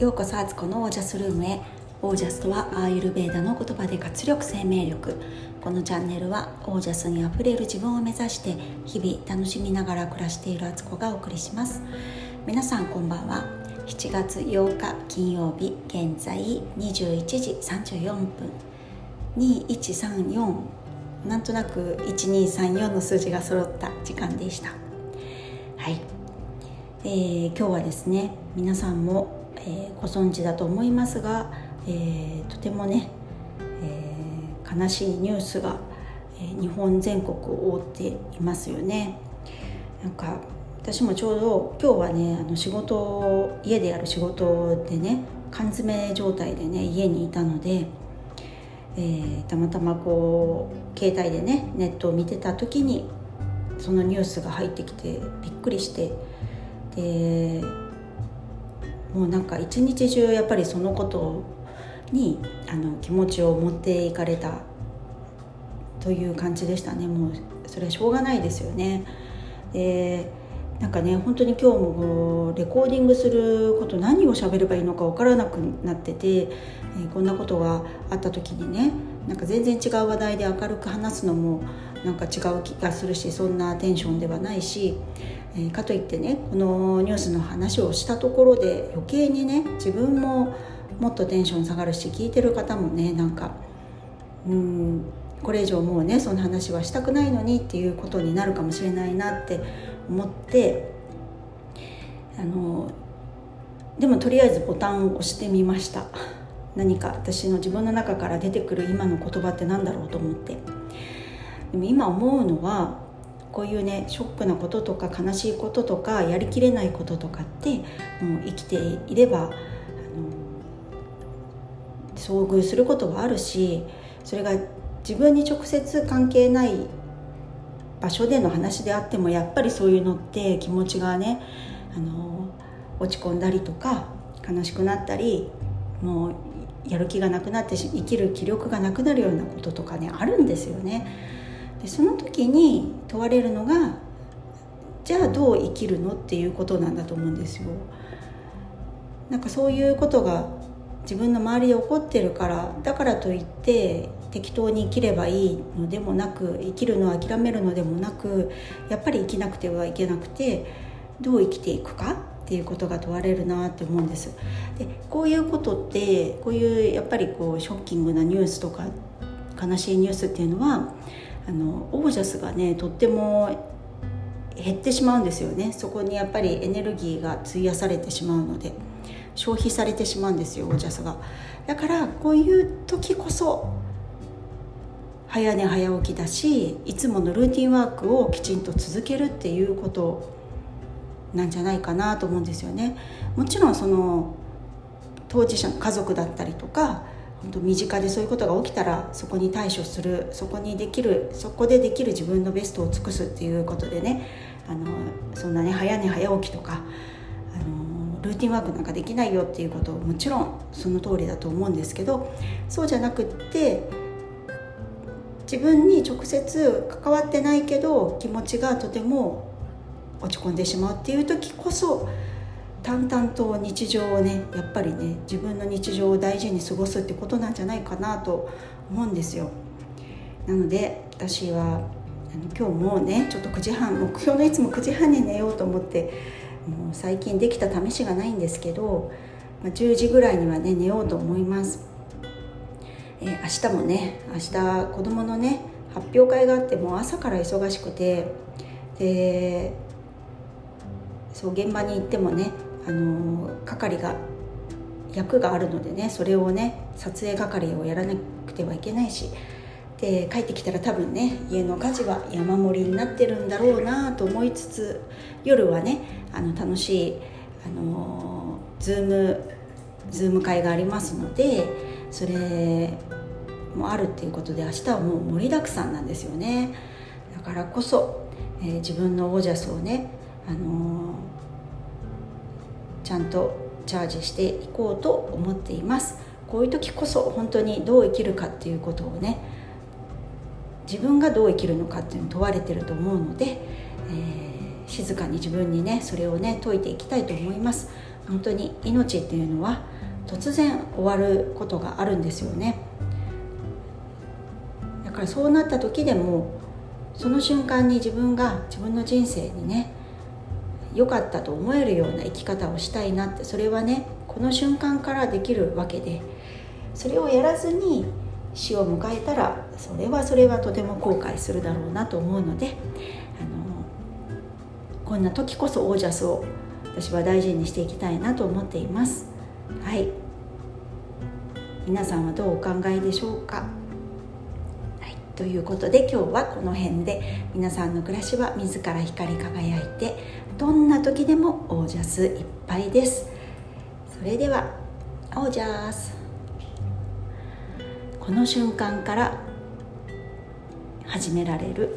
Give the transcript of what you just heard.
ようこそアツコのオージャスルームへ。オージャスとはアーユルベーダの言葉で活力生命力。このチャンネルはオージャスにあふれる自分を目指して日々楽しみながら暮らしているアツコがお送りします。皆さんこんばんは。7月8日金曜日現在21時34分。2134なんとなく1234の数字が揃った時間でした。はい、えー、今日はですね皆さんも、えー、ご存知だと思いますが、えー、とてもね、え悲しいニュースが、え日本全国を覆っていますよね。なんか私もちょうど今日はねあの仕事家でやる仕事でね缶詰状態でね家にいたのでえ、たまたまこう携帯でねネットを見てた時にそのニュースが入ってきてびっくりしてでもうなんか一日中やっぱりそのことにあの気持ちを持っていかれたという感じでしたねもうそれはしょうがないですよね。でなんかね本当に今日もレコーディングすること何を喋ればいいのか分からなくなってて、え、こんなことがあった時にねなんか全然違う話題で明るく話すのもなんか違う気がするしそんなテンションではないし、えー、かといってねこのニュースの話をしたところで余計にね自分ももっとテンション下がるし聞いてる方もねなんかうんこれ以上もうねその話はしたくないのにっていうことになるかもしれないなって思ってあのでもとりあえずボタンを押してみました。何か私の自分の中から出てくる今の言葉って何だろうと思って。でも今思うのはこういうねショックなこととか悲しいこととかやりきれないこととかってもう生きていればあの遭遇することはあるしそれが自分に直接関係ない場所での話であってもやっぱりそういうのって気持ちがねあの落ち込んだりとか悲しくなったりもうやる気がなくなって生きる気力がなくなるようなこととかねあるんですよね。でその時に問われるのがじゃあどう生きるのっていうことなんだと思うんですよ。なんかそういうことが自分の周りで起こってるからだからといって適当に生きればいいのでもなく生きるのを諦めるのでもなくやっぱり生きなくてはいけなくてどう生きていくか？っていうことが問われるなって思うんです。でこういうことってこういうやっぱりこうショッキングなニュースとか悲しいニュースっていうのはあのオージャスがねとっても減ってしまうんですよねそこにやっぱりエネルギーが費やされてしまうので消費されてしまうんですよオージャスがだからこういう時こそ早寝早起きだしいつものルーティンワークをきちんと続けるっていうことなんじゃないかなと思うんですよね。もちろんその当事者の家族だったりとか本当身近でそういうことが起きたらそこに対処するそこにできるそこでできる自分のベストを尽くすっていうことでねあのそんなね早寝早起きとかあのルーティンワークなんかできないよっていうこともちろんその通りだと思うんですけどそうじゃなくって自分に直接関わってないけど気持ちがとても落ち込んでしまうっていう時こそ淡々と日常をねやっぱりね自分の日常を大事に過ごすってことなんじゃないかなと思うんですよ。なので私は今日もねちょっと9時半目標のいつも9時半に寝ようと思ってもう最近できた試しがないんですけど、まあ、10時ぐらいにはね寝ようと思います。えー、明日もね明日子供のね発表会があってもう朝から忙しくてでそう現場に行ってもねあの係が役があるのでねそれをね撮影係をやらなくてはいけないしで帰ってきたら多分ね家の家事は山盛りになってるんだろうなと思いつつ夜はねあの楽しいあのズームズーム会がありますのでそれもあるっていうことで明日はもう盛りだくさんなんですよね。だからこそ、えー、自分のオージャスをね、あの、ちゃんとチャージしていこうと思っています。こういう時こそ本当にどう生きるかっていうことをね自分がどう生きるのかっていうのを問われてると思うので、えー、静かに自分にねそれをね解いていきたいと思います。本当に命っていうのは突然終わることがあるんですよね。だからそうなった時でもその瞬間に自分が自分の人生にね良かったと思えるような生き方をしたいなってそれはねこの瞬間からできるわけでそれをやらずに死を迎えたらそれはそれはとても後悔するだろうなと思うのであのこんな時こそオージャスを私は大事にしていきたいなと思っています。はい。皆さんはどうお考えでしょうか？ということで今日はこの辺で皆さんの暮らしは自ら光り輝いてどんな時でもオージャスいっぱいです。それではオージャス。この瞬間から始められる